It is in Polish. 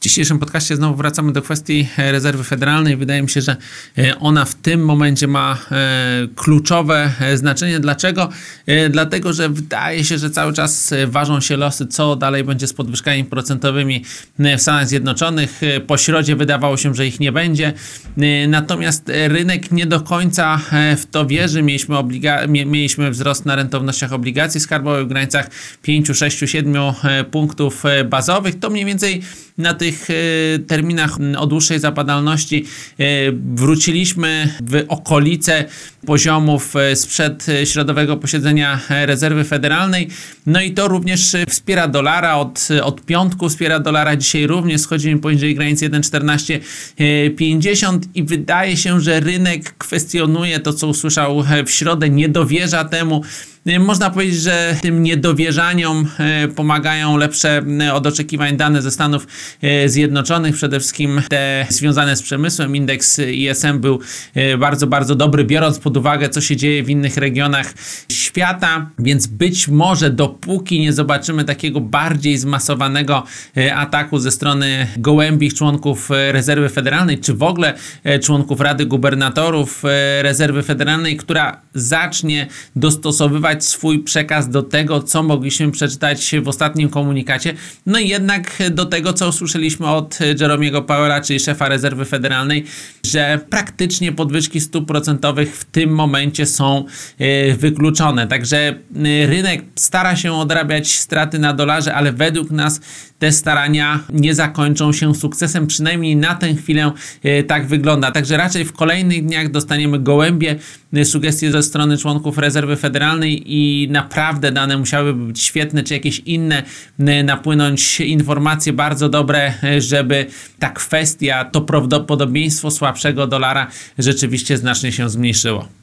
W dzisiejszym podcaście znowu wracamy do kwestii e, rezerwy federalnej. Wydaje mi się, że e, ona w tym momencie ma e, kluczowe znaczenie. Dlaczego? Dlatego, że wydaje się, że cały czas ważą się losy, co dalej będzie z podwyżkami procentowymi w Stanach Zjednoczonych. Po środzie wydawało się, że ich nie będzie. Natomiast rynek nie do końca w to wierzy. Mieliśmy, obliga- mieliśmy wzrost na rentownościach obligacji skarbowych w granicach 5, 6, 7 punktów bazowych. To mniej więcej na tych e, terminach o dłuższej zapadalności e, wróciliśmy w okolice poziomów e, sprzed środowego posiedzenia rezerwy federalnej. No i to również wspiera dolara od, od piątku, wspiera dolara dzisiaj również schodzimy poniżej granicy 1,1450 i wydaje się, że rynek kwestionuje to, co usłyszał w środę, nie dowierza temu. Można powiedzieć, że tym niedowierzaniom pomagają lepsze od oczekiwań dane ze Stanów Zjednoczonych, przede wszystkim te związane z przemysłem. Indeks ISM był e, bardzo, bardzo dobry, biorąc pod uwagę, co się dzieje w innych regionach świata, więc być może dopóki nie zobaczymy takiego bardziej zmasowanego e, ataku ze strony gołębich członków e, rezerwy federalnej, czy w ogóle członków Rady Gubernatorów rezerwy federalnej, która zacznie dostosowywać swój przekaz do tego, co mogliśmy przeczytać w ostatnim komunikacie, no i jednak do tego, co usłyszeliśmy od Jeromiego Powella, czyli szefa rezerwy federalnej, że praktycznie podwyżki stóp procentowych w tym momencie są e, wykluczone. Także e, rynek stara się odrabiać straty na dolarze, ale według nas te starania nie zakończą się sukcesem, przynajmniej na tę chwilę e, tak wygląda. Także raczej w kolejnych dniach dostaniemy gołębie sugestie ze strony członków rezerwy federalnej i naprawdę dane musiałyby być świetne, czy jakieś inne napłynąć informacje bardzo dobre, żeby ta kwestia, to prawdopodobieństwo słabszego dolara rzeczywiście znacznie się zmniejszyło.